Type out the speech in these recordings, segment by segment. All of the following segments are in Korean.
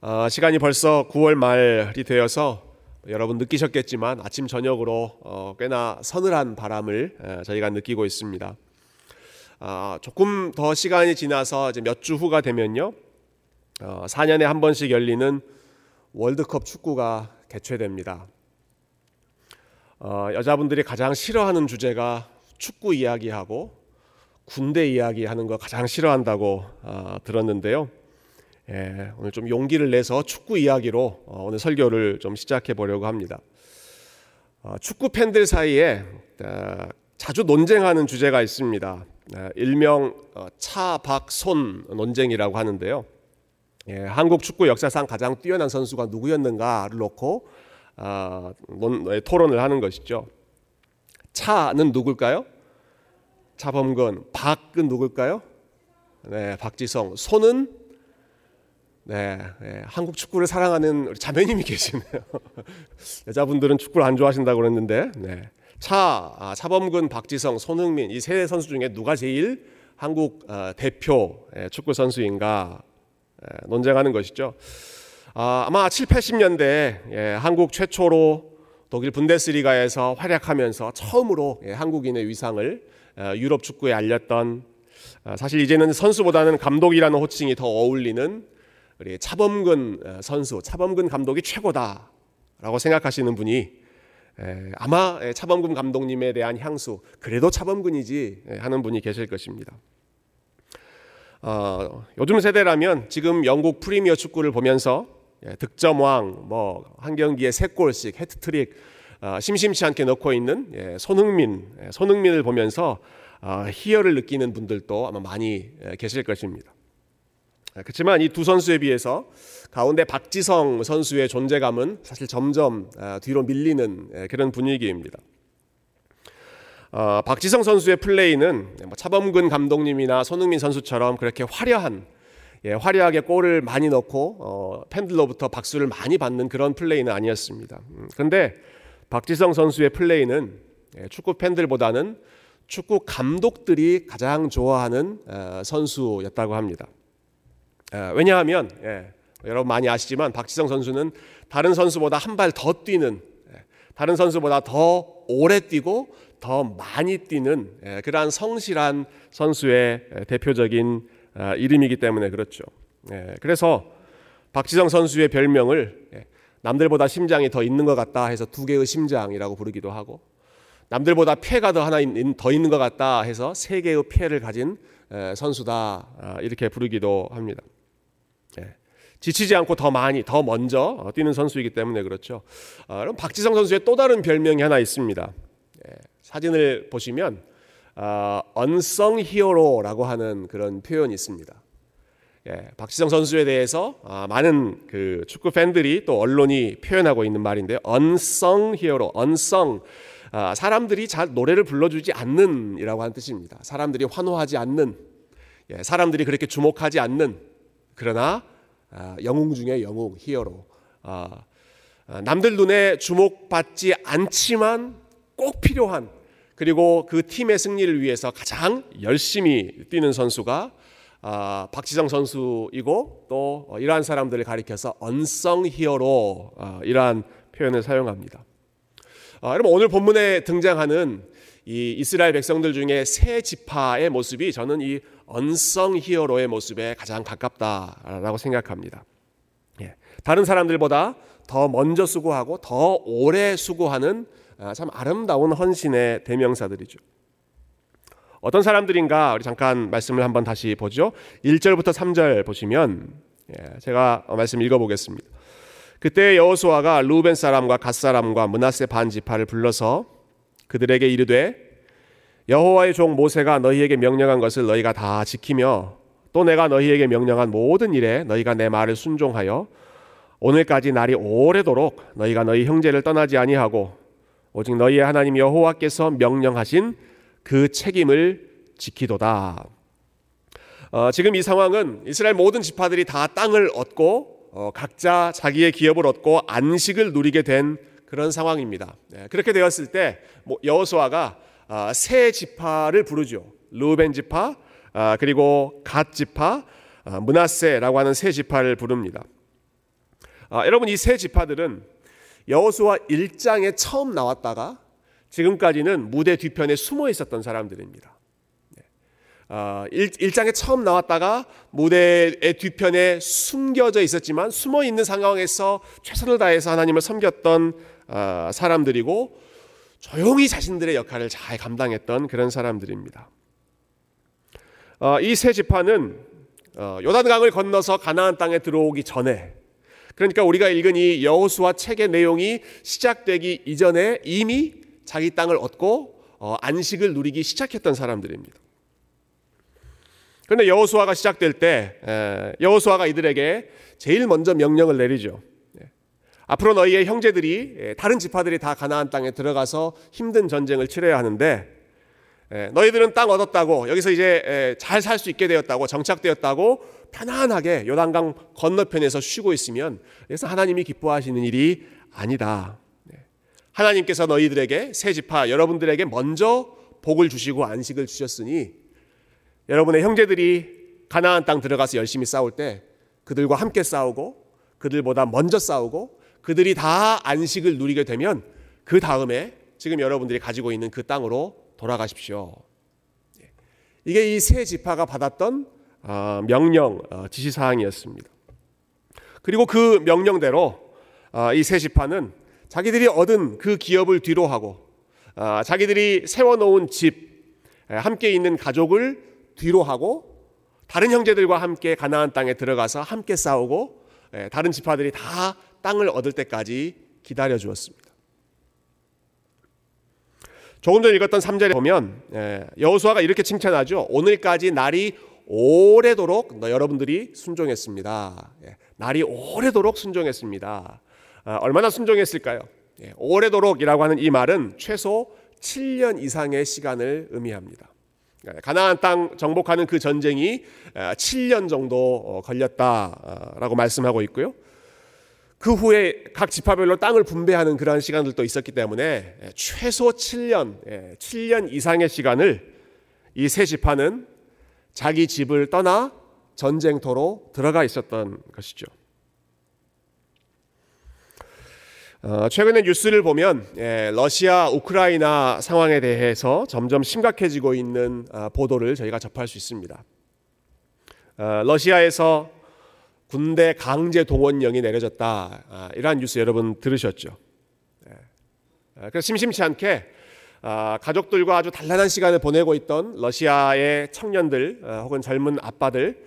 어, 시간이 벌써 9월 말이 되어서 여러분 느끼셨겠지만 아침 저녁으로 어, 꽤나 서늘한 바람을 에, 저희가 느끼고 있습니다. 아, 조금 더 시간이 지나서 이제 몇 주 후가 되면요, 어, 4년에 한 번씩 열리는 월드컵 축구가 개최됩니다. 어, 여자분들이 가장 싫어하는 주제가 축구 이야기하고 군대 이야기하는 거 가장 싫어한다고 어, 들었는데요. 예, 오늘 좀 용기를 내서 축구 이야기로 어, 오늘 설교를 좀 시작해 보려고 합니다. 어, 축구 팬들 사이에 어, 자주 논쟁하는 주제가 있습니다. 어, 일명 어, 차박손 논쟁이라고 하는데요. 예, 한국 축구 역사상 가장 뛰어난 선수가 누구였는가를 놓고 예, 토론을 하는 것이죠. 차는 누굴까요? 차범근. 박은 누굴까요? 네, 박지성. 손은 네, 네, 한국 축구를 사랑하는 우리 자매님이 계시네요. 여자분들은 축구를 안 좋아하신다고 그랬는데, 네. 차, 아, 차범근, 박지성, 손흥민 이 세 선수 중에 누가 제일 한국 어, 대표 예, 축구 선수인가 예, 논쟁하는 것이죠. 아, 아마 7, 80년대 예, 한국 최초로 독일 분데스리가에서 활약하면서 처음으로 예, 한국인의 위상을 어, 유럽 축구에 알렸던 아, 사실 이제는 선수보다는 감독이라는 호칭이 더 어울리는 우리 차범근 어, 선수, 차범근 감독이 최고다라고 생각하시는 분이 에, 아마 차범근 감독님에 대한 향수 그래도 차범근이지 하는 분이 계실 것입니다. 어, 요즘 세대라면 지금 영국 프리미어 축구를 보면서 예, 득점왕, 뭐 한 경기에 세 골씩 해트트릭 어, 심심치 않게 넣고 있는 예, 손흥민, 예, 손흥민을 보면서 어, 희열을 느끼는 분들도 아마 많이 예, 계실 것입니다. 예, 그렇지만 이 두 선수에 비해서 가운데 박지성 선수의 존재감은 사실 점점 어, 뒤로 밀리는 예, 그런 분위기입니다. 어, 박지성 선수의 플레이는 뭐 차범근 감독님이나 손흥민 선수처럼 그렇게 화려한 예, 화려하게 골을 많이 넣고 어, 팬들로부터 박수를 많이 받는 그런 플레이는 아니었습니다. 음, 그런데 박지성 선수의 플레이는 예, 축구 팬들보다는 축구 감독들이 가장 좋아하는 어, 선수였다고 합니다. 어, 왜냐하면 예, 여러분 많이 아시지만 박지성 선수는 다른 선수보다 한 발 더 뛰는 예, 다른 선수보다 더 오래 뛰고 더 많이 뛰는 예, 그러한 성실한 선수의 대표적인 아, 이름이기 때문에 그렇죠. 예, 그래서 박지성 선수의 별명을 예, 남들보다 심장이 더 있는 것 같다 해서 두 개의 심장이라고 부르기도 하고 남들보다 폐가 더 하나 더 있는 것 같다 해서 세 개의 폐를 가진 선수다 아, 이렇게 부르기도 합니다. 지치지 않고 더 많이 더 먼저 어, 뛰는 선수이기 때문에 그렇죠. 아, 그럼 박지성 선수의 또 다른 별명이 하나 있습니다. 사진을 보시면 어, 언성 히어로라고 하는 그런 표현이 있습니다. 예, 박지성 선수에 대해서 아, 많은 그 축구 팬들이 또 언론이 표현하고 있는 말인데 언성 히어로, 언성 아, 사람들이 잘 노래를 불러주지 않는이라고 하는 뜻입니다. 사람들이 환호하지 않는, 예, 사람들이 그렇게 주목하지 않는 그러나 아, 영웅 중에 영웅 히어로. 아, 아, 남들 눈에 주목받지 않지만 꼭 필요한 그리고 그 팀의 승리를 위해서 가장 열심히 뛰는 선수가 아, 박지성 선수이고 또 이러한 사람들을 가리켜서 언성 히어로 아, 이러한 표현을 사용합니다. 아, 여러분 오늘 본문에 등장하는 이 이스라엘 백성들 중에 세 지파의 모습이 저는 이 언성 히어로의 모습에 가장 가깝다라고 생각합니다. 예, 다른 사람들보다 더 먼저 수고하고 더 오래 수고하는 아, 참 아름다운 헌신의 대명사들이죠. 어떤 사람들인가 우리 잠깐 말씀을 한번 다시 보죠. 1절부터 3절 보시면 예, 제가 말씀 읽어보겠습니다. 그때 여호수아가 루벤 사람과 갓 사람과 문하세 반 지파를 불러서 그들에게 이르되 여호와의 종 모세가 너희에게 명령한 것을 너희가 다 지키며 또 내가 너희에게 명령한 모든 일에 너희가 내 말을 순종하여 오늘까지 날이 오래도록 너희가 너희 형제를 떠나지 아니하고 오직 너희의 하나님 여호와께서 명령하신 그 책임을 지키도다. 어, 지금 이 상황은 이스라엘 모든 지파들이 다 땅을 얻고 어, 각자 자기의 기업을 얻고 안식을 누리게 된 그런 상황입니다. 네, 그렇게 되었을 때 뭐 여호수아가 어, 세 지파를 부르죠. 루벤 지파 어, 그리고 갓 지파 어, 문하세라고 하는 세 지파를 부릅니다. 아, 여러분 이 세 지파들은 여호수아 1장에 처음 나왔다가 지금까지는 무대 뒤편에 숨어 있었던 사람들입니다. 어, 1, 장에 처음 나왔다가 무대의 뒤편에 숨겨져 있었지만 숨어 있는 상황에서 최선을 다해서 하나님을 섬겼던 어, 사람들이고 조용히 자신들의 역할을 잘 감당했던 그런 사람들입니다. 어, 이세 지파는 어, 요단강을 건너서 가나안 땅에 들어오기 전에 그러니까 우리가 읽은 이 여호수아 책의 내용이 시작되기 이전에 이미 자기 땅을 얻고 어, 안식을 누리기 시작했던 사람들입니다. 그런데 여호수아가 시작될 때 여호수아가 이들에게 제일 먼저 명령을 내리죠. 예. 앞으로 너희의 형제들이 예, 다른 지파들이 다 가나안 땅에 들어가서 힘든 전쟁을 치러야 하는데 예, 너희들은 땅 얻었다고 여기서 이제 잘 살 수 있게 되었다고 정착되었다고 편안하게 요단강 건너편에서 쉬고 있으면 그래서 하나님이 기뻐하시는 일이 아니다. 하나님께서 너희들에게 새 지파 여러분들에게 먼저 복을 주시고 안식을 주셨으니 여러분의 형제들이 가나안 땅 들어가서 열심히 싸울 때 그들과 함께 싸우고 그들보다 먼저 싸우고 그들이 다 안식을 누리게 되면 그 다음에 지금 여러분들이 가지고 있는 그 땅으로 돌아가십시오. 예. 이게 이 세 지파가 받았던 아, 명령 어, 지시 사항이었습니다. 그리고 그 명령대로 아, 이세 지파는 자기들이 얻은 그 기업을 뒤로하고 아, 자기들이 세워놓은 집 함께 있는 가족을 뒤로하고 다른 형제들과 함께 가나안 땅에 들어가서 함께 싸우고 다른 지파들이 다 땅을 얻을 때까지 기다려 주었습니다. 조금 전 읽었던 3절에 보면 여호수아가 이렇게 칭찬하죠. 오늘까지 날이 오래도록 여러분들이 순종했습니다. 날이 오래도록 순종했습니다. 아, 얼마나 순종했을까요? 오래도록이라고 하는 이 말은 최소 7년 이상의 시간을 의미합니다. 가나안 땅 정복하는 그 전쟁이 7년 정도 어, 걸렸다라고 말씀하고 있고요. 그 후에 각 지파별로 땅을 분배하는 그러한 시간들도 있었기 때문에 최소 7년, 7년 이상의 시간을 이 세 지파는 자기 집을 떠나 전쟁터로 들어가 있었던 것이죠. 어, 최근에 뉴스를 보면 예, 러시아 우크라이나 상황에 대해서 점점 심각해지고 있는 어, 보도를 저희가 접할 수 있습니다. 어, 러시아에서 군대 강제 동원령이 내려졌다. 아, 이러한 뉴스 여러분 들으셨죠? 예. 그래서 심심치 않게 가족들과 아주 단란한 시간을 보내고 있던 러시아의 청년들 혹은 젊은 아빠들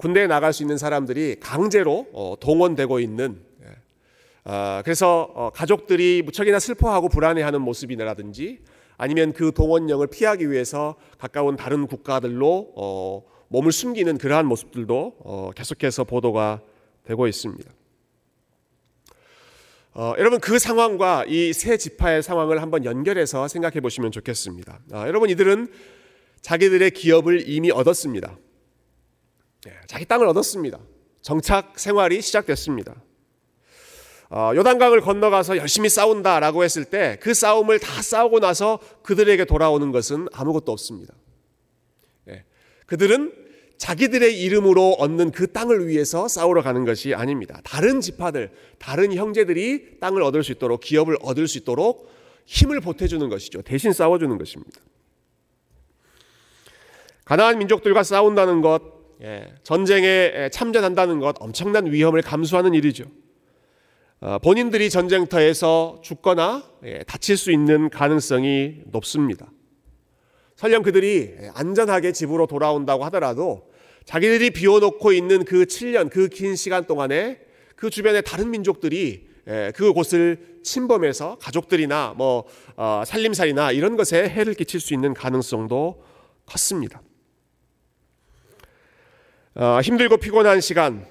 군대에 나갈 수 있는 사람들이 강제로 동원되고 있는 아, 그래서 어, 가족들이 무척이나 슬퍼하고 불안해하는 모습이라든지 아니면 그 동원령을 피하기 위해서 가까운 다른 국가들로 어, 몸을 숨기는 그러한 모습들도 어, 계속해서 보도가 되고 있습니다. 어, 여러분 그 상황과 이 세 지파의 상황을 한번 연결해서 생각해 보시면 좋겠습니다. 아, 여러분 이들은 자기들의 기업을 이미 얻었습니다. 네, 자기 땅을 얻었습니다. 정착 생활이 시작됐습니다. 어, 요단강을 건너가서 열심히 싸운다라고 했을 때 그 싸움을 다 싸우고 나서 그들에게 돌아오는 것은 아무것도 없습니다. 예, 그들은 자기들의 이름으로 얻는 그 땅을 위해서 싸우러 가는 것이 아닙니다. 다른 지파들, 다른 형제들이 땅을 얻을 수 있도록 기업을 얻을 수 있도록 힘을 보태주는 것이죠. 대신 싸워주는 것입니다. 가나안 민족들과 싸운다는 것, 예, 전쟁에 참전한다는 것, 엄청난 위험을 감수하는 일이죠. 어, 본인들이 전쟁터에서 죽거나 예, 다칠 수 있는 가능성이 높습니다. 설령 그들이 안전하게 집으로 돌아온다고 하더라도 자기들이 비워놓고 있는 그 7년, 그 긴 시간 동안에 그 주변의 다른 민족들이 예, 그곳을 침범해서 가족들이나 뭐 어, 살림살이나 이런 것에 해를 끼칠 수 있는 가능성도 컸습니다. 어, 힘들고 피곤한 시간,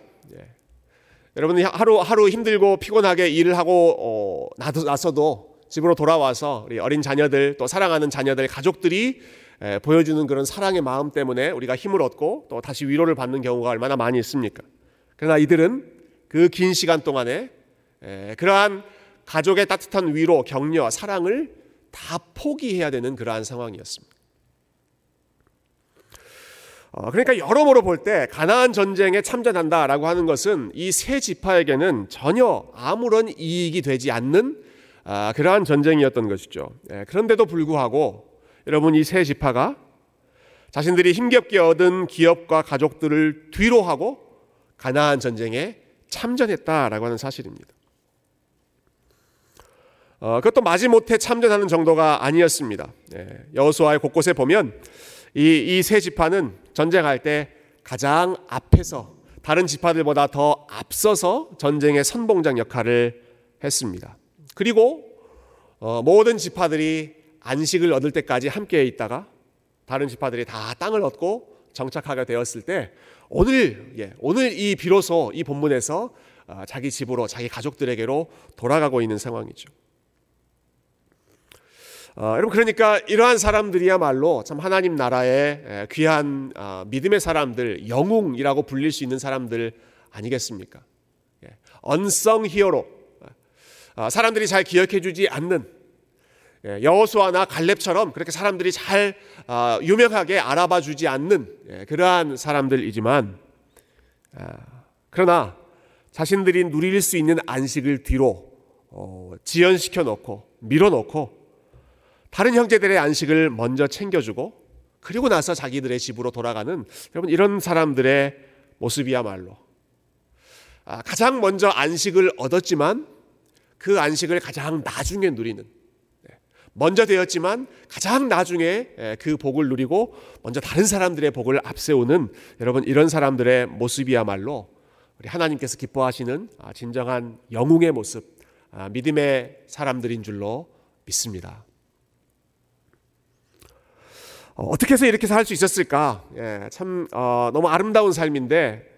여러분이 하루 하루 힘들고 피곤하게 일을 하고 어, 나서도 집으로 돌아와서 우리 어린 자녀들 또 사랑하는 자녀들 가족들이 에, 보여주는 그런 사랑의 마음 때문에 우리가 힘을 얻고 또 다시 위로를 받는 경우가 얼마나 많이 있습니까? 그러나 이들은 그 긴 시간 동안에 에, 그러한 가족의 따뜻한 위로, 격려, 사랑을 다 포기해야 되는 그러한 상황이었습니다. 어, 그러니까 여러모로 볼 때 가나안 전쟁에 참전한다라고 하는 것은 이 세 지파에게는 전혀 아무런 이익이 되지 않는 아, 그러한 전쟁이었던 것이죠. 예, 그런데도 불구하고 여러분 이 세 지파가 자신들이 힘겹게 얻은 기업과 가족들을 뒤로 하고 가나안 전쟁에 참전했다라고 하는 사실입니다. 어, 그것도 마지못해 참전하는 정도가 아니었습니다. 예, 여호수아의 곳곳에 보면 이이세 지파는 전쟁할 때 가장 앞에서 다른 지파들보다 더 앞서서 전쟁의 선봉장 역할을 했습니다. 그리고 어, 모든 지파들이 안식을 얻을 때까지 함께 있다가 다른 지파들이 다 땅을 얻고 정착하게 되었을 때 오늘 예, 오늘 이 비로소 이 본문에서 어, 자기 집으로 자기 가족들에게로 돌아가고 있는 상황이죠. 어, 여러분 그러니까 이러한 사람들이야말로 참 하나님 나라의 귀한 어, 믿음의 사람들, 영웅이라고 불릴 수 있는 사람들 아니겠습니까? 예, 언성 히어로. 어, 사람들이 잘 기억해주지 않는 예, 여호수아나 갈렙처럼 그렇게 사람들이 잘 어, 유명하게 알아봐 주지 않는 예, 그러한 사람들이지만 아, 그러나 자신들이 누릴 수 있는 안식을 뒤로 어, 지연시켜 놓고 밀어 놓고 다른 형제들의 안식을 먼저 챙겨주고 그리고 나서 자기들의 집으로 돌아가는 여러분 이런 사람들의 모습이야말로. 아, 가장 먼저 안식을 얻었지만 그 안식을 가장 나중에 누리는 네, 먼저 되었지만 가장 나중에 그 복을 누리고 먼저 다른 사람들의 복을 앞세우는 여러분 이런 사람들의 모습이야말로 우리 하나님께서 기뻐하시는 아, 진정한 영웅의 모습, 아, 믿음의 사람들인 줄로 믿습니다. 어, 어떻게 해서 이렇게 살 수 있었을까? 예, 참 어, 너무 아름다운 삶인데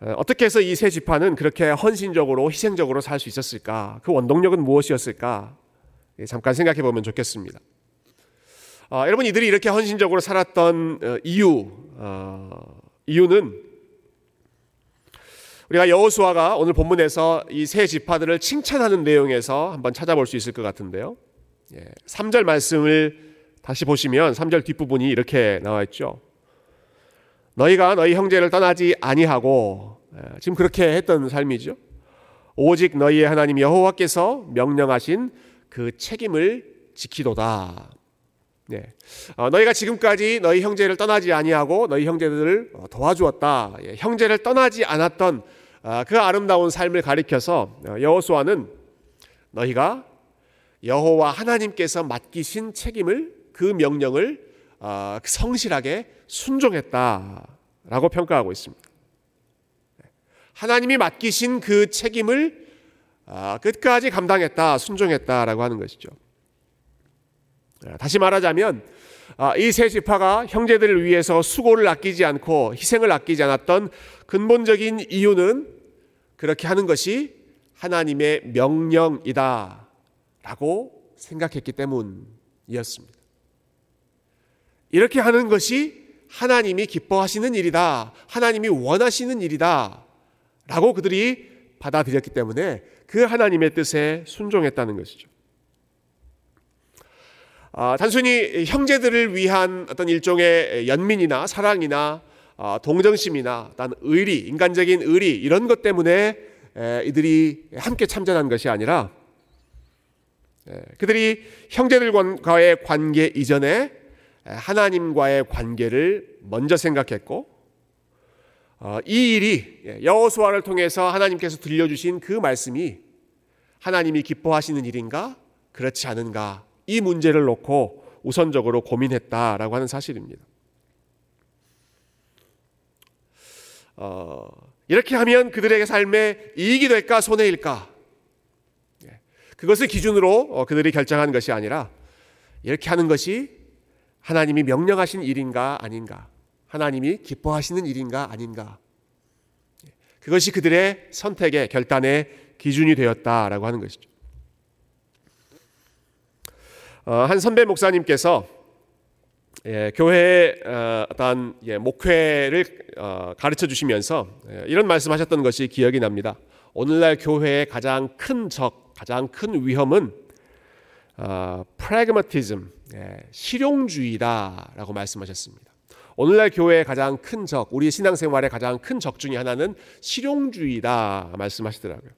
어, 떻게 해서 이 세 지파는 그렇게 헌신적으로 희생적으로 살 수 있었을까? 그 원동력은 무엇이었을까? 예, 잠깐 생각해 보면 좋겠습니다. 어, 여러분 이들이 이렇게 헌신적으로 살았던 어, 이유 어, 이유는 우리가 여호수아가 오늘 본문에서 이 세 지파들을 칭찬하는 내용에서 한번 찾아볼 수 있을 것 같은데요. 예, 3절 말씀을 다시 보시면 3절 뒷부분이 이렇게 나와 있죠. 너희가 너희 형제를 떠나지 아니하고 예, 지금 그렇게 했던 삶이죠. 오직 너희의 하나님 여호와께서 명령하신 그 책임을 지키도다. 네. 어, 너희가 지금까지 너희 형제를 떠나지 아니하고 너희 형제들을 어, 도와주었다. 예, 형제를 떠나지 않았던 어, 그 아름다운 삶을 가리켜서 어, 여호수아는 너희가 여호와 하나님께서 맡기신 책임을 그 명령을 어, 성실하게 순종했다라고 평가하고 있습니다. 하나님이 맡기신 그 책임을 어, 끝까지 감당했다, 순종했다라고 하는 것이죠. 다시 말하자면 어, 이세 지파가 형제들을 위해서 수고를 아끼지 않고 희생을 아끼지 않았던 근본적인 이유는 그렇게 하는 것이 하나님의 명령이다라고 생각했기 때문이었습니다. 이렇게 하는 것이 하나님이 기뻐하시는 일이다. 하나님이 원하시는 일이다. 라고 그들이 받아들였기 때문에 그 하나님의 뜻에 순종했다는 것이죠. 아, 단순히 형제들을 위한 어떤 일종의 연민이나 사랑이나 아, 동정심이나 어떤 의리, 인간적인 의리 이런 것 때문에 에, 이들이 함께 참전한 것이 아니라 에, 그들이 형제들과의 관계 이전에 하나님과의 관계를 먼저 생각했고 어, 이 일이 예, 여호수아를 통해서 하나님께서 들려주신 그 말씀이 하나님이 기뻐하시는 일인가 그렇지 않은가 이 문제를 놓고 우선적으로 고민했다라고 하는 사실입니다. 어, 이렇게 하면 그들에게 삶에 이익이 될까 손해일까? 예, 그것을 기준으로 어, 그들이 결정한 것이 아니라 이렇게 하는 것이 하나님이 명령하신 일인가 아닌가? 하나님이 기뻐하시는 일인가 아닌가? 그것이 그들의 선택의 결단의 기준이 되었다라고 하는 것이죠. 어, 한 선배 목사님께서 예, 교회의 어, 어떤 예, 목회를 어, 가르쳐 주시면서 예, 이런 말씀하셨던 것이 기억이 납니다. 오늘날 교회의 가장 큰 적, 가장 큰 위험은 어, 프라그마티즘, 예, 실용주의다라고 말씀하셨습니다. 오늘날 교회의 가장 큰 적, 우리 신앙생활의 가장 큰 적 중에 하나는 실용주의다 말씀하시더라고요.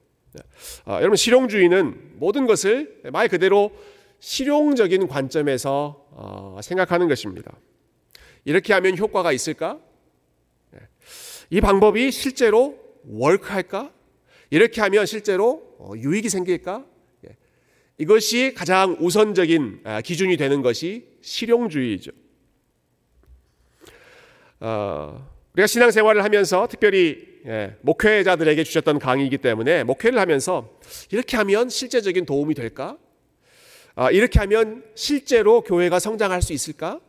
어, 여러분 실용주의는 모든 것을 말 그대로 실용적인 관점에서 어, 생각하는 것입니다. 이렇게 하면 효과가 있을까? 이 방법이 실제로 월크할까? 이렇게 하면 실제로 어, 유익이 생길까? 예. 이것이 가장 우선적인 아, 기준이 되는 것이 실용주의죠. 어, 우리가 신앙생활을 하면서 특별히 예, 목회자들에게 주셨던 강의이기 때문에 목회를 하면서 이렇게 하면 실제적인 도움이 될까? 아, 이렇게 하면 실제로 교회가 성장할 수 있을까?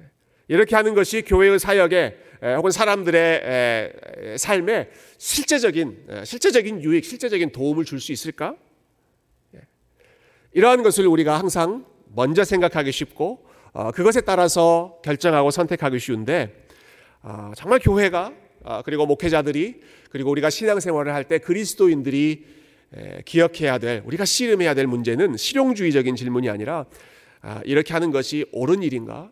예, 이렇게 하는 것이 교회의 사역에 혹은 사람들의 삶에 실제적인 실제적인 유익, 실제적인 도움을 줄 수 있을까? 예. 이러한 것을 우리가 항상 먼저 생각하기 쉽고 어, 그것에 따라서 결정하고 선택하기 쉬운데 아, 정말 교회가 아, 그리고 목회자들이 그리고 우리가 신앙생활을 할 때 그리스도인들이 기억해야 될 우리가 씨름해야 될 문제는 실용주의적인 질문이 아니라 아, 이렇게 하는 것이 옳은 일인가?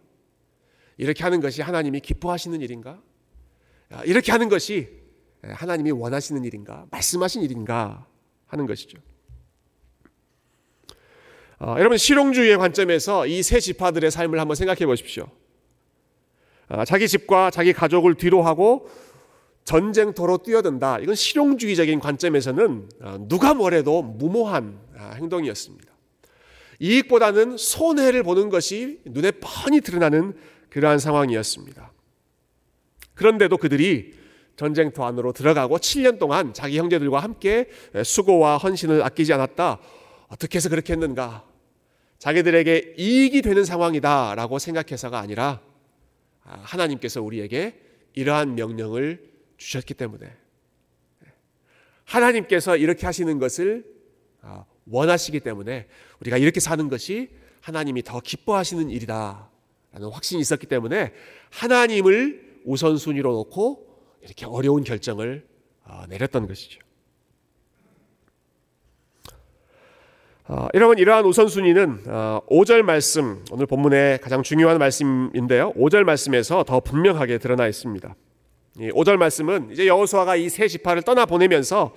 이렇게 하는 것이 하나님이 기뻐하시는 일인가? 이렇게 하는 것이 하나님이 원하시는 일인가? 말씀하신 일인가? 하는 것이죠. 어, 여러분 실용주의의 관점에서 이 세 지파들의 삶을 한번 생각해 보십시오. 어, 자기 집과 자기 가족을 뒤로 하고 전쟁터로 뛰어든다. 이건 실용주의적인 관점에서는 어, 누가 뭐래도 무모한 아, 행동이었습니다. 이익보다는 손해를 보는 것이 눈에 뻔히 드러나는 그러한 상황이었습니다. 그런데도 그들이 전쟁터 안으로 들어가고 7년 동안 자기 형제들과 함께 수고와 헌신을 아끼지 않았다. 어떻게 해서 그렇게 했는가? 자기들에게 이익이 되는 상황이다라고 생각해서가 아니라 아, 하나님께서 우리에게 이러한 명령을 주셨기 때문에 하나님께서 이렇게 하시는 것을 아, 원하시기 때문에 우리가 이렇게 사는 것이 하나님이 더 기뻐하시는 일이다. 라는 확신이 있었기 때문에 하나님을 우선순위로 놓고 이렇게 어려운 결정을 아, 내렸던 것이죠. 어, 여러분 이러한 우선순위는 어, 5절 말씀 오늘 본문의 가장 중요한 말씀인데요. 5절 말씀에서 더 분명하게 드러나 있습니다. 이 5절 말씀은 이제 여호수아가 이 세 지파를 떠나 보내면서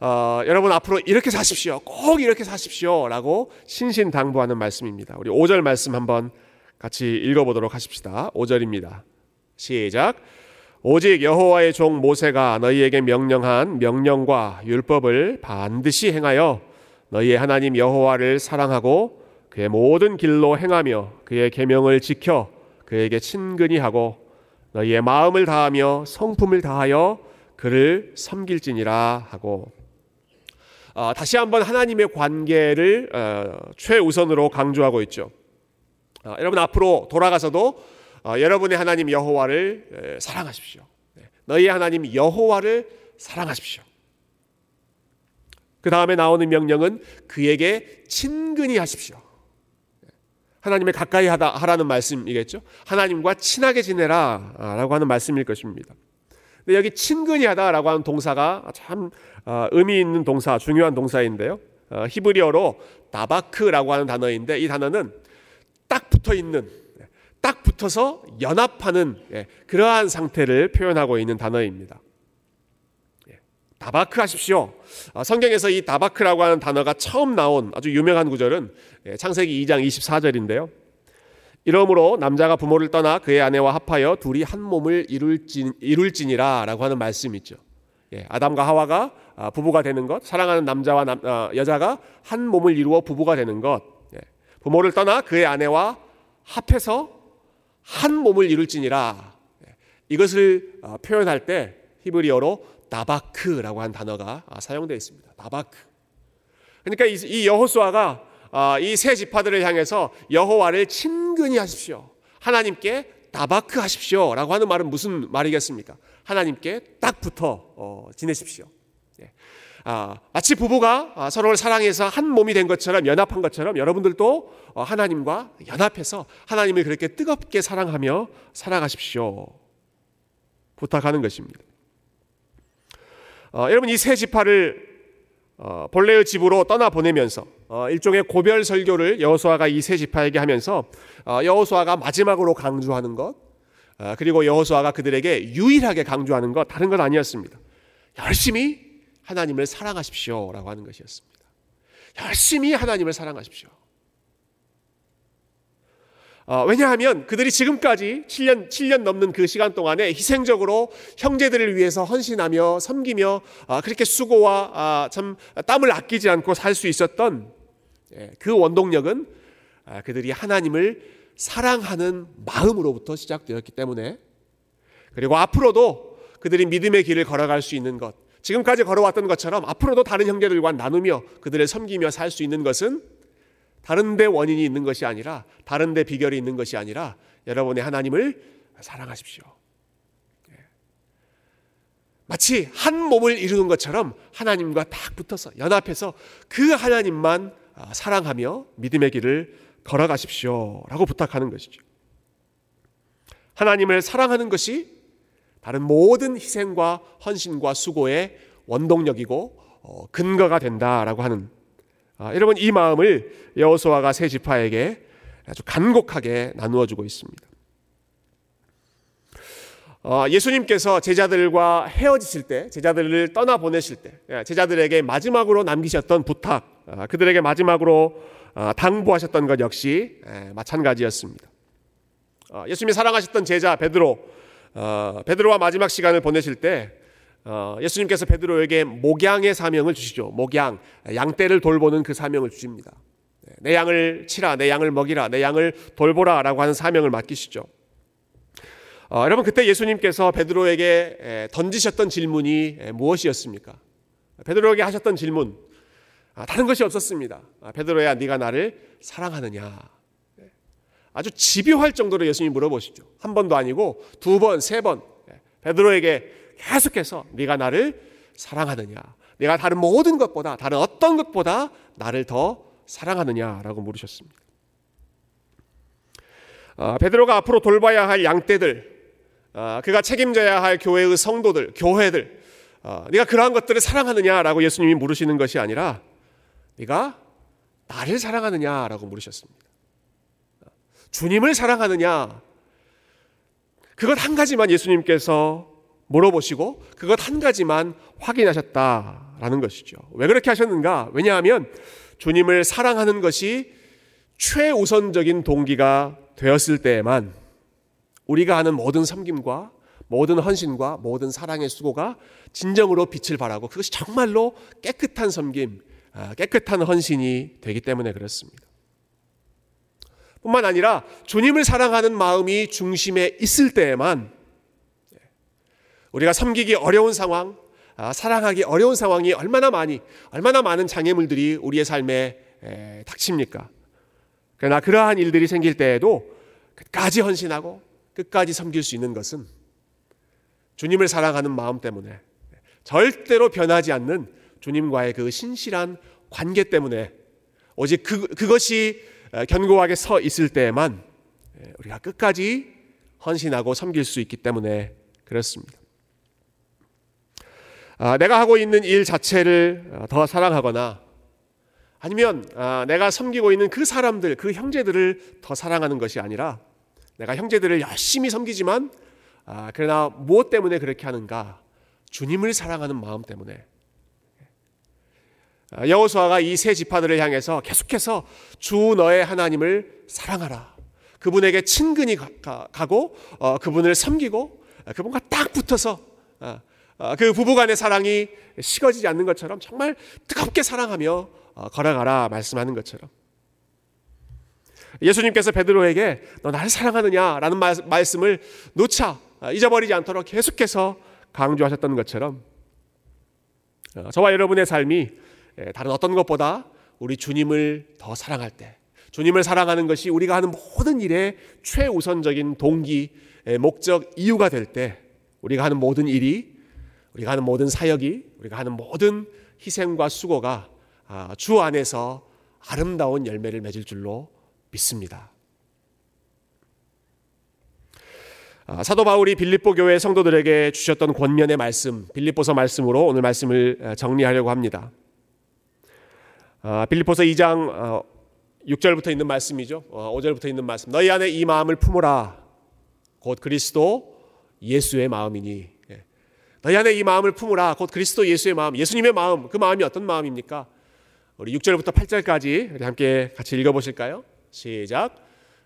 어, 여러분 앞으로 이렇게 사십시오. 꼭 이렇게 사십시오라고 신신당부하는 말씀입니다. 우리 5절 말씀 한번 같이 읽어보도록 하십시다. 5절입니다. 시작. 오직 여호와의 종 모세가 너희에게 명령한 명령과 율법을 반드시 행하여 너희의 하나님 여호와를 사랑하고 그의 모든 길로 행하며 그의 계명을 지켜 그에게 친근히 하고 너희의 마음을 다하며 성품을 다하여 그를 섬길지니라 하고 어, 다시 한번 하나님의 관계를 어, 최우선으로 강조하고 있죠. 어, 여러분 앞으로 돌아가서도 어, 여러분의 하나님 여호와를 에, 사랑하십시오. 네. 너희의 하나님 여호와를 사랑하십시오. 그 다음에 나오는 명령은 그에게 친근히 하십시오. 하나님의 가까이 하다 하라는 말씀이겠죠. 하나님과 친하게 지내라라고 하는 말씀일 것입니다. 근데 여기 친근히 하다라고 하는 동사가 참 어, 의미 있는 동사, 중요한 동사인데요. 어, 히브리어로 다바크라고 하는 단어인데 이 단어는 딱 붙어 있는, 딱 붙어서 연합하는 예, 그러한 상태를 표현하고 있는 단어입니다. 다바크 하십시오. 아, 성경에서 이 다바크라고 하는 단어가 처음 나온 아주 유명한 구절은 예, 창세기 2장 24절인데요. 이러므로 남자가 부모를 떠나 그의 아내와 합하여 둘이 한 몸을 이룰진, 이룰지니라라고 하는 말씀이 있죠. 예, 아담과 하와가 아, 부부가 되는 것, 사랑하는 남자와 남, 어, 여자가 한 몸을 이루어 부부가 되는 것, 예, 부모를 떠나 그의 아내와 합해서 한 몸을 이룰지니라. 이것을 어, 표현할 때 히브리어로 나바크라고 한 단어가 아, 사용되어 있습니다. 나바크. 그러니까 이 여호수아가 아, 이세 지파들을 향해서 여호와를 친근히 하십시오. 하나님께 나바크 하십시오라고 하는 말은 무슨 말이겠습니까? 하나님께 딱 붙어 어, 지내십시오. 예. 아, 마치 부부가 서로를 사랑해서 한 몸이 된 것처럼 연합한 것처럼 여러분들도 어, 하나님과 연합해서 하나님을 그렇게 뜨겁게 사랑하며 살아가십시오. 부탁하는 것입니다. 어, 여러분 이 세 지파를 어, 본래의 집으로 떠나 보내면서 어, 일종의 고별 설교를 여호수아가 이 세 지파에게 하면서 어, 여호수아가 마지막으로 강조하는 것 아, 그리고 여호수아가 그들에게 유일하게 강조하는 것 다른 것 아니었습니다. 열심히 하나님을 사랑하십시오라고 하는 것이었습니다. 열심히 하나님을 사랑하십시오. 어, 왜냐하면 그들이 지금까지 7년, 7년 넘는 그 시간 동안에 희생적으로 형제들을 위해서 헌신하며 섬기며 아, 그렇게 수고와 아, 참 땀을 아끼지 않고 살 수 있었던 예, 그 원동력은 아, 그들이 하나님을 사랑하는 마음으로부터 시작되었기 때문에 그리고 앞으로도 그들이 믿음의 길을 걸어갈 수 있는 것 지금까지 걸어왔던 것처럼 앞으로도 다른 형제들과 나누며 그들을 섬기며 살 수 있는 것은 다른 데 원인이 있는 것이 아니라 다른 데 비결이 있는 것이 아니라 여러분의 하나님을 사랑하십시오. 예. 마치 한 몸을 이루는 것처럼 하나님과 딱 붙어서 연합해서 그 하나님만 아, 사랑하며 믿음의 길을 걸어가십시오라고 부탁하는 것이죠. 하나님을 사랑하는 것이 다른 모든 희생과 헌신과 수고의 원동력이고 어, 근거가 된다라고 하는 아, 여러분 이 마음을 여호수아가 세 지파에게 아주 간곡하게 나누어 주고 있습니다. 어, 예수님께서 제자들과 헤어지실 때, 제자들을 떠나 보내실 때, 예, 제자들에게 마지막으로 남기셨던 부탁, 아, 그들에게 마지막으로 아, 당부하셨던 것 역시 예, 마찬가지였습니다. 어, 예수님이 사랑하셨던 제자 베드로, 어, 베드로와 마지막 시간을 보내실 때 어, 예수님께서 베드로에게 목양의 사명을 주시죠. 목양, 양떼를 돌보는 그 사명을 주십니다. 네, 내 양을 치라, 내 양을 먹이라, 내 양을 돌보라라고 하는 사명을 맡기시죠. 어, 여러분 그때 예수님께서 베드로에게 던지셨던 질문이 무엇이었습니까? 베드로에게 하셨던 질문 아, 다른 것이 없었습니다. 아, 베드로야, 네가 나를 사랑하느냐? 네. 아주 집요할 정도로 예수님이 물어보시죠. 한 번도 아니고 두 번, 세 번. 네. 베드로에게 계속해서 네가 나를 사랑하느냐? 내가 다른 모든 것보다 다른 어떤 것보다 나를 더 사랑하느냐라고 물으셨습니다. 아, 베드로가 앞으로 돌봐야 할 양떼들, 아, 그가 책임져야 할 교회의 성도들, 교회들, 아, 네가 그러한 것들을 사랑하느냐라고 예수님이 물으시는 것이 아니라 네가 나를 사랑하느냐라고 물으셨습니다. 주님을 사랑하느냐? 그것 한 가지만 예수님께서 물어보시고 그것 한 가지만 확인하셨다라는 것이죠. 왜 그렇게 하셨는가? 왜냐하면 주님을 사랑하는 것이 최우선적인 동기가 되었을 때에만 우리가 하는 모든 섬김과 모든 헌신과 모든 사랑의 수고가 진정으로 빛을 발하고 그것이 정말로 깨끗한 섬김, 아, 깨끗한 헌신이 되기 때문에 그렇습니다. 뿐만 아니라 주님을 사랑하는 마음이 중심에 있을 때에만 우리가 섬기기 어려운 상황, 아, 사랑하기 어려운 상황이 얼마나 많이, 얼마나 많은 장애물들이 우리의 삶에 닥칩니까? 그러나 그러한 일들이 생길 때에도 끝까지 헌신하고 끝까지 섬길 수 있는 것은 주님을 사랑하는 마음 때문에 절대로 변하지 않는 주님과의 그 신실한 관계 때문에 오직 그, 그것이 견고하게 서 있을 때에만 우리가 끝까지 헌신하고 섬길 수 있기 때문에 그렇습니다. 아, 내가 하고 있는 일 자체를 어, 더 사랑하거나 아니면 아, 내가 섬기고 있는 그 사람들, 그 형제들을 더 사랑하는 것이 아니라 내가 형제들을 열심히 섬기지만 아, 그러나 무엇 때문에 그렇게 하는가? 주님을 사랑하는 마음 때문에. 여호수아가 이 세 지파들을 향해서 계속해서 주 너의 하나님을 사랑하라. 그분에게 친근히 가고 어, 그분을 섬기고 그분과 딱 붙어서 어, 그 부부간의 사랑이 식어지지 않는 것처럼 정말 뜨겁게 사랑하며 어, 걸어가라 말씀하는 것처럼. 예수님께서 베드로에게 너 나를 사랑하느냐라는 말씀을 놓자 어, 잊어버리지 않도록 계속해서 강조하셨던 것처럼 저와 여러분의 삶이 예, 다른 어떤 것보다 우리 주님을 더 사랑할 때 주님을 사랑하는 것이 우리가 하는 모든 일의 최우선적인 동기, 목적, 이유가 될 때 우리가 하는 모든 일이 우리가 하는 모든 사역이 우리가 하는 모든 희생과 수고가 아, 주 안에서 아름다운 열매를 맺을 줄로 믿습니다. 아, 사도 바울이 빌립보 교회 성도들에게 주셨던 권면의 말씀, 빌립보서 말씀으로 오늘 말씀을 정리하려고 합니다. 아, 빌립보서 2장 6절부터 어, 있는 말씀이죠. 5절부터 어, 있는 말씀. 너희 안에 이 마음을 품으라. 곧 그리스도 예수의 마음이니 예. 너희 안에 이 마음을 품으라 곧 그리스도 예수의 마음 예수님의 마음 그 마음이 어떤 마음입니까? 우리 6절부터 8절까지 우리 함께 같이 읽어 보실까요? 시작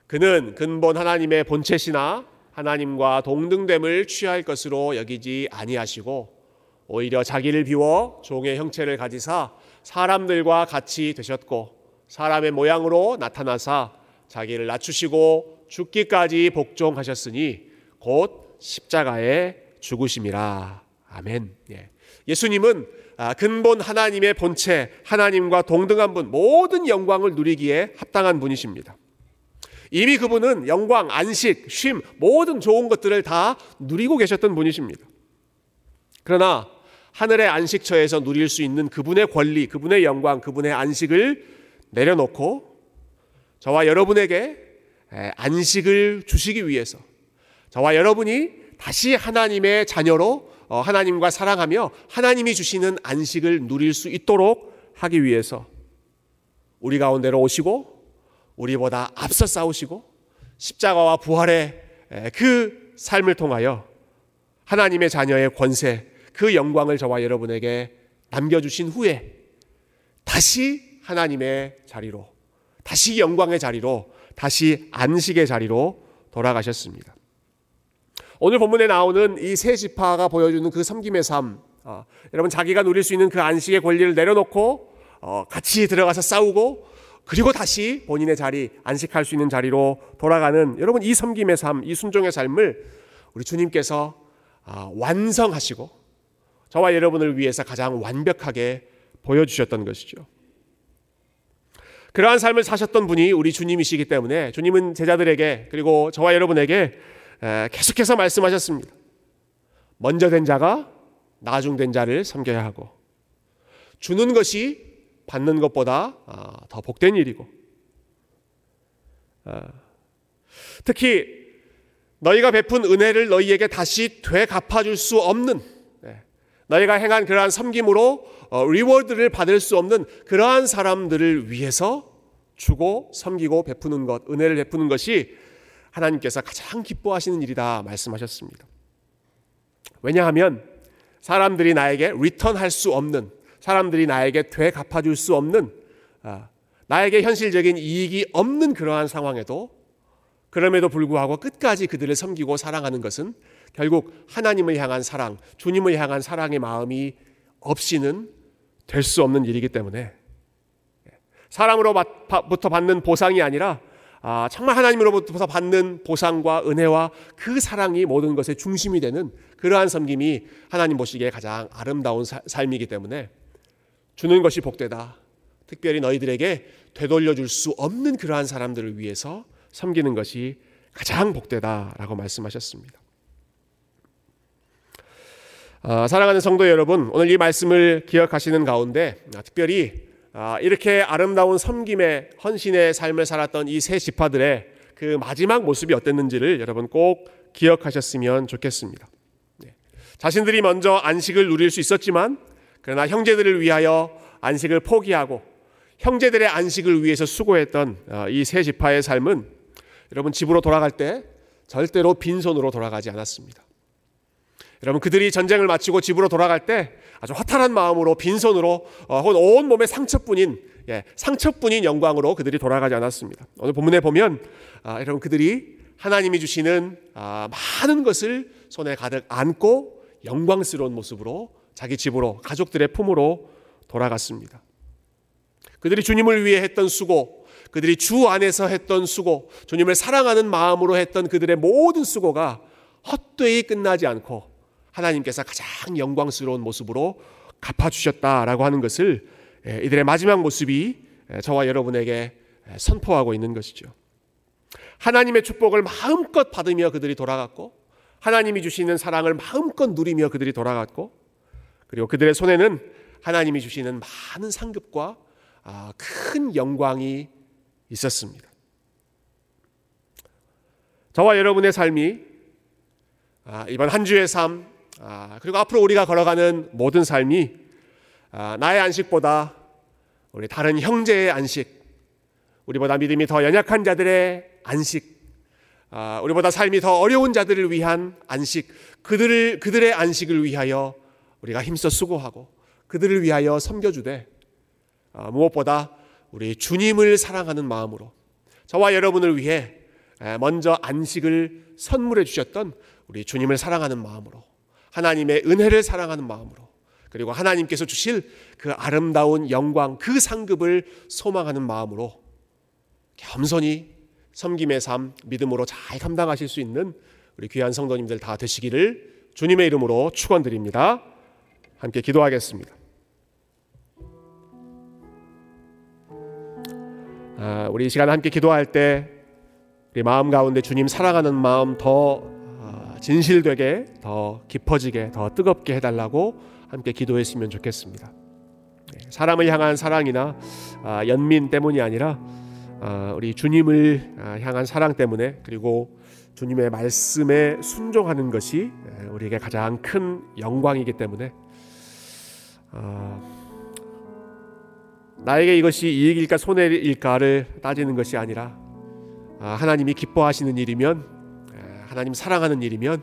그는 근본 하나님의 본체시나 하나님과 동등됨을 취할 것으로 여기지 아니하시고 오히려 자기를 비워 종의 형체를 가지사 사람들과 같이 되셨고 사람의 모양으로 나타나사 자기를 낮추시고 죽기까지 복종하셨으니 곧 십자가에 죽으심이라. 아멘. 예. 예수님은 아, 근본 하나님의 본체, 하나님과 동등한 분, 모든 영광을 누리기에 합당한 분이십니다. 이미 그분은 영광, 안식, 쉼, 모든 좋은 것들을 다 누리고 계셨던 분이십니다. 그러나 하늘의 안식처에서 누릴 수 있는 그분의 권리, 그분의 영광, 그분의 안식을 내려놓고 저와 여러분에게 안식을 주시기 위해서 저와 여러분이 다시 하나님의 자녀로 어, 하나님과 사랑하며 하나님이 주시는 안식을 누릴 수 있도록 하기 위해서 우리 가운데로 오시고 우리보다 앞서 싸우시고 십자가와 부활의 그 삶을 통하여 하나님의 자녀의 권세, 그 영광을 저와 여러분에게 남겨주신 후에 다시 하나님의 자리로, 다시 영광의 자리로, 다시 안식의 자리로 돌아가셨습니다. 오늘 본문에 나오는 이 세 지파가 보여주는 그 섬김의 삶, 어, 여러분 자기가 누릴 수 있는 그 안식의 권리를 내려놓고 어, 같이 들어가서 싸우고 그리고 다시 본인의 자리, 안식할 수 있는 자리로 돌아가는 여러분 이 섬김의 삶, 이 순종의 삶을 우리 주님께서 어, 완성하시고 저와 여러분을 위해서 가장 완벽하게 보여주셨던 것이죠. 그러한 삶을 사셨던 분이 우리 주님이시기 때문에 주님은 제자들에게 그리고 저와 여러분에게 계속해서 말씀하셨습니다. 먼저 된 자가 나중 된 자를 섬겨야 하고 주는 것이 받는 것보다 아, 더 복된 일이고 아, 특히 너희가 베푼 은혜를 너희에게 다시 되갚아 줄 수 없는 네, 너희가 행한 그러한 섬김으로 어, reward를 받을 수 없는 그러한 사람들을 위해서 주고 섬기고 베푸는 것, 은혜를 베푸는 것이 하나님께서 가장 기뻐하시는 일이다 말씀하셨습니다. 왜냐하면 사람들이 나에게 return할 수 없는 사람들이 나에게 되갚아 줄 수 없는 아, 나에게 현실적인 이익이 없는 그러한 상황에도 그럼에도 불구하고 끝까지 그들을 섬기고 사랑하는 것은 결국 하나님을 향한 사랑, 주님을 향한 사랑의 마음이 없이는 될 수 없는 일이기 때문에 사람으로부터 받는 보상이 아니라 아, 정말 하나님으로부터 받는 보상과 은혜와 그 사랑이 모든 것의 중심이 되는 그러한 섬김이 하나님 보시기에 가장 아름다운 사, 삶이기 때문에 주는 것이 복되다. 특별히 너희들에게 되돌려 줄 수 없는 그러한 사람들을 위해서 섬기는 것이 가장 복되다라고 말씀하셨습니다. 아, 사랑하는 성도 여러분, 오늘 이 말씀을 기억하시는 가운데 아, 특별히 아, 이렇게 아름다운 섬김의 헌신의 삶을 살았던 이 세 지파들의 그 마지막 모습이 어땠는지를 여러분 꼭 기억하셨으면 좋겠습니다. 네. 자신들이 먼저 안식을 누릴 수 있었지만 그러나 형제들을 위하여 안식을 포기하고 형제들의 안식을 위해서 수고했던 어, 이세 지파의 삶은 여러분 집으로 돌아갈 때 절대로 빈손으로 돌아가지 않았습니다. 여러분 그들이 전쟁을 마치고 집으로 돌아갈 때 아주 허탈한 마음으로 빈손으로 어, 혹은 온 몸에 상처뿐인 예, 상처뿐인 영광으로 그들이 돌아가지 않았습니다. 오늘 본문에 보면 아, 여러분 그들이 하나님이 주시는 아, 많은 것을 손에 가득 안고 영광스러운 모습으로 자기 집으로 가족들의 품으로 돌아갔습니다. 그들이 주님을 위해 했던 수고, 그들이 주 안에서 했던 수고, 주님을 사랑하는 마음으로 했던 그들의 모든 수고가 헛되이 끝나지 않고 하나님께서 가장 영광스러운 모습으로 갚아주셨다라고 하는 것을 예, 이들의 마지막 모습이 예, 저와 여러분에게 예, 선포하고 있는 것이죠. 하나님의 축복을 마음껏 받으며 그들이 돌아갔고, 하나님이 주시는 사랑을 마음껏 누리며 그들이 돌아갔고, 그리고 그들의 손에는 하나님이 주시는 많은 상급과 아, 큰 영광이 있었습니다. 저와 여러분의 삶이 아, 이번 한 주의 삶, 아, 그리고 앞으로 우리가 걸어가는 모든 삶이 아, 나의 안식보다 우리 다른 형제의 안식, 우리보다 믿음이 더 연약한 자들의 안식, 아, 우리보다 삶이 더 어려운 자들을 위한 안식, 그들을 그들의 안식을 위하여 우리가 힘써 수고하고 그들을 위하여 섬겨주되 아, 무엇보다 우리 주님을 사랑하는 마음으로 저와 여러분을 위해 먼저 안식을 선물해 주셨던 우리 주님을 사랑하는 마음으로 하나님의 은혜를 사랑하는 마음으로 그리고 하나님께서 주실 그 아름다운 영광 그 상급을 소망하는 마음으로 겸손히 섬김의 삶 믿음으로 잘 감당하실 수 있는 우리 귀한 성도님들 다 되시기를 주님의 이름으로 축원드립니다. 함께 기도하겠습니다. 아, 우리 이 시간 함께 기도할 때 우리 마음 가운데 주님 사랑하는 마음 더 아, 진실되게 더 깊어지게 더 뜨겁게 해달라고 함께 기도했으면 좋겠습니다. 네, 사람을 향한 사랑이나 아, 연민 때문이 아니라 우리 주님을 향한 사랑 때문에 그리고 주님의 말씀에 순종하는 것이 우리에게 가장 큰 영광이기 때문에 나에게 이것이 이익일까 손해일까를 따지는 것이 아니라 아, 하나님이 기뻐하시는 일이면 하나님 사랑하는 일이면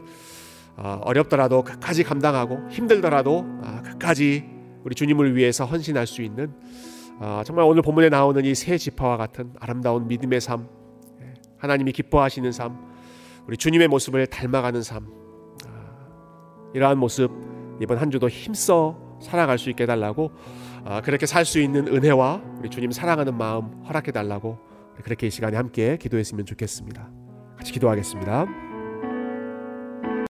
아, 어렵더라도 끝까지 감당하고 힘들더라도 아, 끝까지 우리 주님을 위해서 헌신할 수 있는 정말 오늘 본문에 나오는 이 새 지파와 같은 아름다운 믿음의 삶, 예, 하나님이 기뻐하시는 삶, 우리 주님의 모습을 닮아가는 삶, 이러한 모습 이번 한 주도 힘써 살아갈 수 있게 해달라고 아, 그렇게 살 수 있는 은혜와 우리 주님 사랑하는 마음 허락해 달라고 그렇게 이 시간에 함께 기도했으면 좋겠습니다. 같이 기도하겠습니다.